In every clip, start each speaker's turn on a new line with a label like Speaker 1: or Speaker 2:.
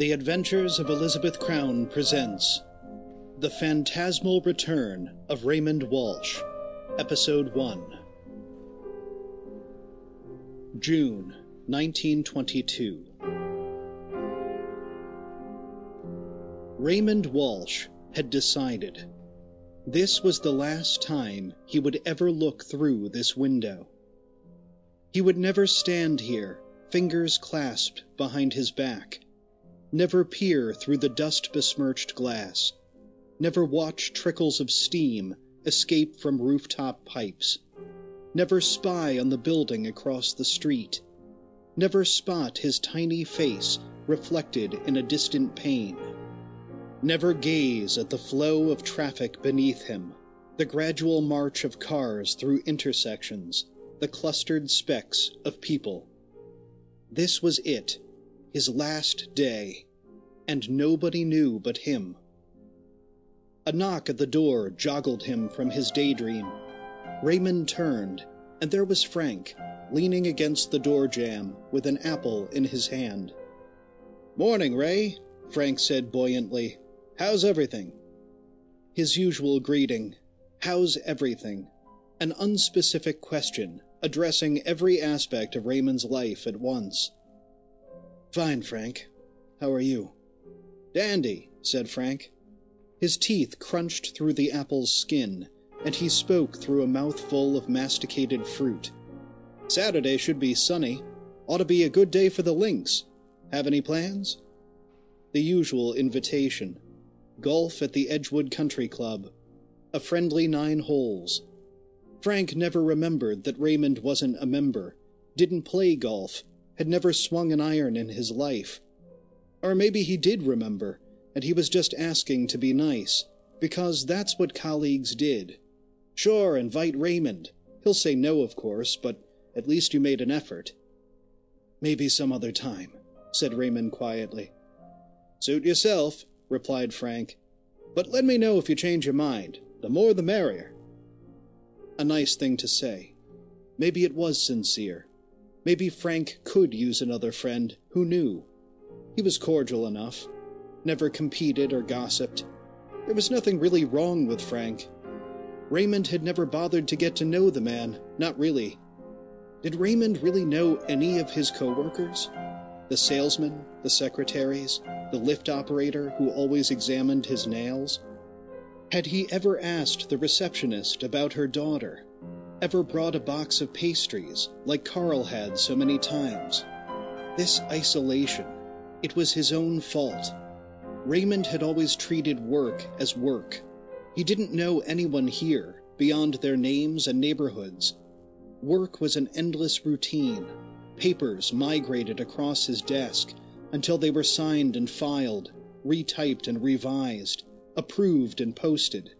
Speaker 1: The Adventures of Elizabeth Crown presents The Phantasmal Return of Raymond Walsh, Episode 1. June 1922. Raymond Walsh had decided this was the last time he would ever look through this window. He would never stand here, fingers clasped behind his back, never peer through the dust besmirched glass, never watch trickles of steam escape from rooftop pipes, never spy on the building across the street, never spot his tiny face reflected in a distant pane, never gaze at the flow of traffic beneath him, the gradual march of cars through intersections, the clustered specks of people. This was it, his last day, and nobody knew but him. A knock at the door joggled him from his daydream. Raymond turned, and there was Frank, leaning against the door jamb with an apple in his hand. Morning, Ray, Frank said buoyantly. How's everything? His usual greeting, How's everything? An unspecific question addressing every aspect of Raymond's life at once. Fine, Frank. How are you? Dandy, said Frank. His teeth crunched through the apple's skin, and he spoke through a mouthful of masticated fruit. Saturday should be sunny. Ought to be a good day for the links. Have any plans? The usual invitation golf at the Edgewood Country Club, a friendly nine holes. Frank never remembered that Raymond wasn't a member, didn't play golf, had never swung an iron in his life. Or maybe he did remember, and he was just asking to be nice, because that's what colleagues did. Sure, invite Raymond. He'll say no, of course, but at least you made an effort. Maybe some other time, said Raymond quietly. Suit yourself, replied Frank. But let me know if you change your mind. The more the merrier. A nice thing to say. Maybe it was sincere. Maybe Frank could use another friend who knew. He was cordial enough, never competed or gossiped. There was nothing really wrong with Frank. Raymond had never bothered to get to know the man, not really. Did Raymond really know any of his coworkers? The salesman, the secretaries, the lift operator who always examined his nails? Had he ever asked the receptionist about her daughter? Ever brought a box of pastries, like Carl had so many times? This isolation, it was his own fault. Raymond had always treated work as work. He didn't know anyone here beyond their names and neighborhoods. Work was an endless routine. Papers migrated across his desk until they were signed and filed, retyped and revised, approved and posted.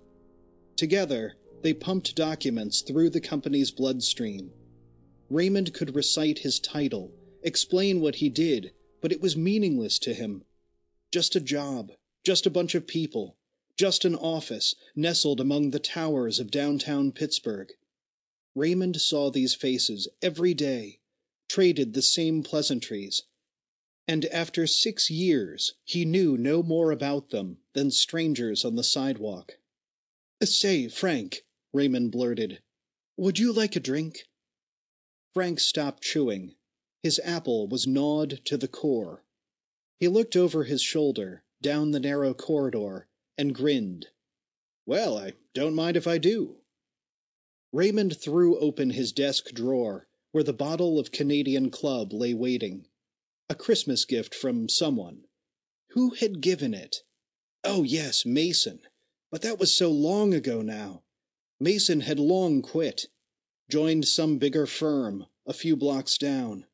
Speaker 1: Together, they pumped documents through the company's bloodstream. Raymond could recite his title, explain what he did, but it was meaningless to him. Just a job, just a bunch of people, just an office nestled among the towers of downtown Pittsburgh. Raymond saw these faces every day, traded the same pleasantries, and after six years he knew no more about them than strangers on the sidewalk. Say, Frank, Raymond blurted, would you like a drink? Frank stopped chewing. His apple was gnawed to the core. He looked over his shoulder, down the narrow corridor, and grinned. Well, I don't mind if I do. Raymond threw open his desk drawer, where the bottle of Canadian Club lay waiting. A Christmas gift from someone. Who had given it? Oh, yes, Mason. But that was so long ago now. Mason had long quit, joined some bigger firm a few blocks down.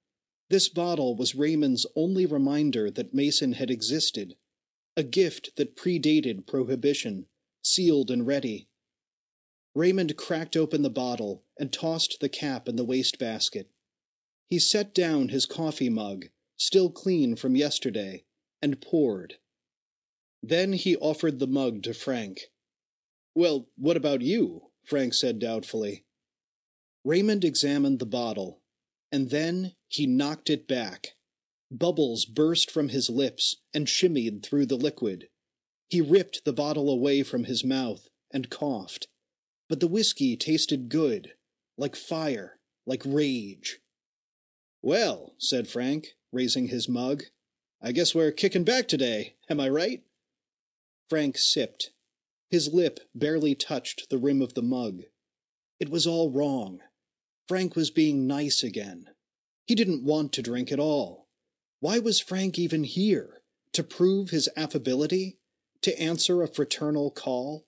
Speaker 1: This bottle was Raymond's only reminder that Mason had existed, a gift that predated Prohibition, sealed and ready. Raymond cracked open the bottle and tossed the cap in the wastebasket. He set down his coffee mug, still clean from yesterday, and poured. Then he offered the mug to Frank. Well, what about you? Frank said doubtfully. Raymond examined the bottle, and then he knocked it back. Bubbles burst from his lips and shimmied through the liquid. He ripped the bottle away from his mouth and coughed. But the whiskey tasted good, like fire, like rage. "Well," said Frank, raising his mug, "I guess we're kicking back today. Am I right?" Frank sipped. His lip barely touched the rim of the mug. It was all wrong. Frank was being nice again. He didn't want to drink at all. Why was Frank even here? To prove his affability? To answer a fraternal call?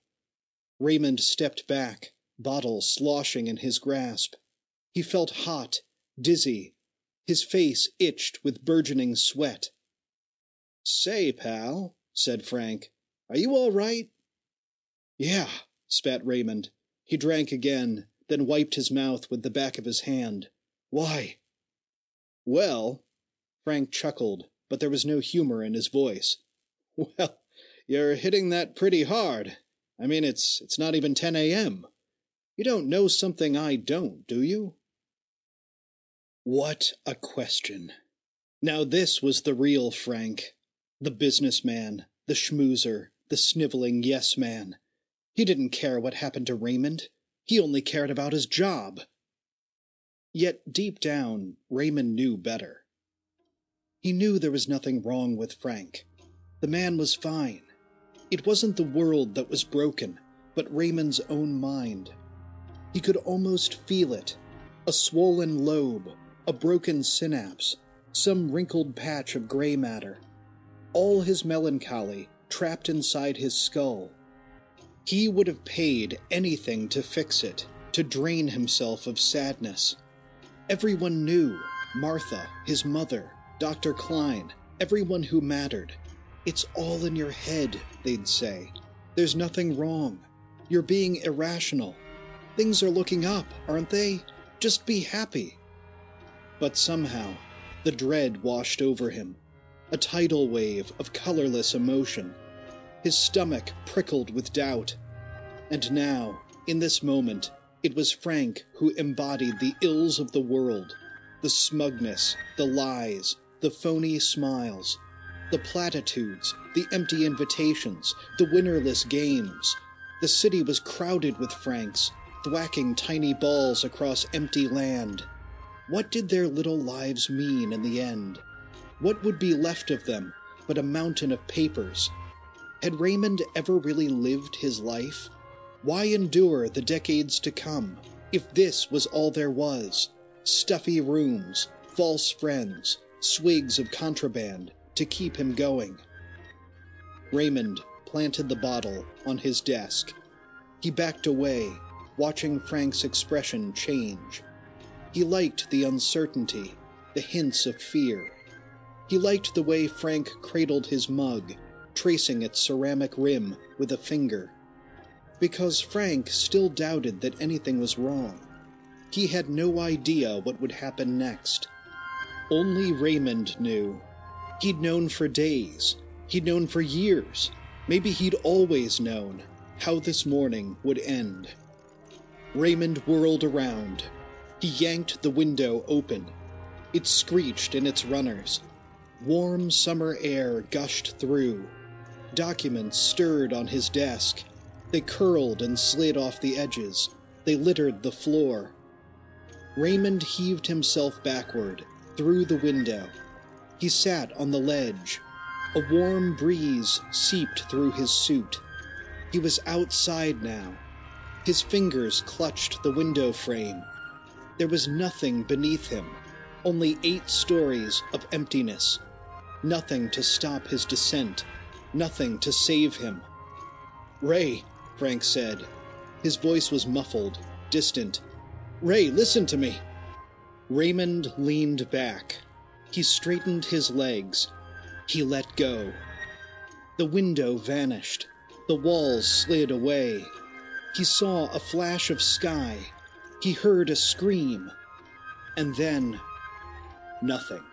Speaker 1: Raymond stepped back, bottle sloshing in his grasp. He felt hot, dizzy. His face itched with burgeoning sweat. "Say, pal," said Frank, "are you all right?" "Yeah," spat Raymond. He drank again, then wiped his mouth with the back of his hand. "Why?" "Well," Frank chuckled, but there was no humor in his voice. "Well, you're hitting that pretty hard. I mean, it's it's not even 10 a.m. You don't know something I don't, do you?" What a question! Now this was the real Frank. The businessman, the schmoozer, the sniveling yes man. He didn't care what happened to Raymond. He only cared about his job. Yet deep down, Raymond knew better. He knew there was nothing wrong with Frank. The man was fine. It wasn't the world that was broken, but Raymond's own mind. He could almost feel it a swollen lobe, a broken synapse, some wrinkled patch of gray matter. All his melancholy trapped inside his skull. He would have paid anything to fix it, to drain himself of sadness. Everyone knew Martha, his mother, Dr. Klein, everyone who mattered. It's all in your head, they'd say. There's nothing wrong. You're being irrational. Things are looking up, aren't they? Just be happy. But somehow, the dread washed over him a tidal wave of colorless emotion. His stomach prickled with doubt. And now, in this moment, it was Frank who embodied the ills of the world the smugness, the lies, the phony smiles, the platitudes, the empty invitations, the winnerless games. The city was crowded with Franks, thwacking tiny balls across empty land. What did their little lives mean in the end? What would be left of them but a mountain of papers? Had Raymond ever really lived his life? Why endure the decades to come if this was all there was? Stuffy rooms, false friends, swigs of contraband to keep him going. Raymond planted the bottle on his desk. He backed away, watching Frank's expression change. He liked the uncertainty, the hints of fear. He liked the way Frank cradled his mug, tracing its ceramic rim with a finger. Because Frank still doubted that anything was wrong. He had no idea what would happen next. Only Raymond knew. He'd known for days. He'd known for years. Maybe he'd always known how this morning would end. Raymond whirled around. He yanked the window open. It screeched in its runners. Warm summer air gushed through. Documents stirred on his desk. They curled and slid off the edges. They littered the floor. Raymond heaved himself backward through the window. He sat on the ledge. A warm breeze seeped through his suit. He was outside now. His fingers clutched the window frame. There was nothing beneath him, only eight stories of emptiness. Nothing to stop his descent, nothing to save him. Ray, Frank said. His voice was muffled, distant. Ray, listen to me. Raymond leaned back. He straightened his legs. He let go. The window vanished. The walls slid away. He saw a flash of sky. He heard a scream. And then, nothing.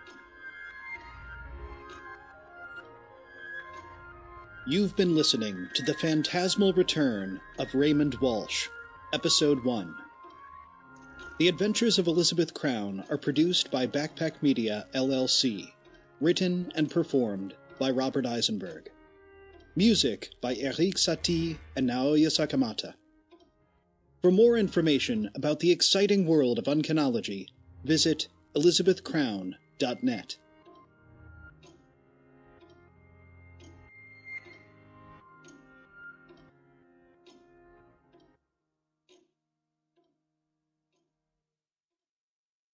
Speaker 1: You've been listening to The Phantasmal Return of Raymond Walsh, Episode 1. The Adventures of Elizabeth Crown are produced by Backpack Media, LLC. written and performed by Robert Eisenberg. Music by Erik Satie and Naoya Sakamata. For more information about the exciting world of uncanology, visit elizabethcrown.net.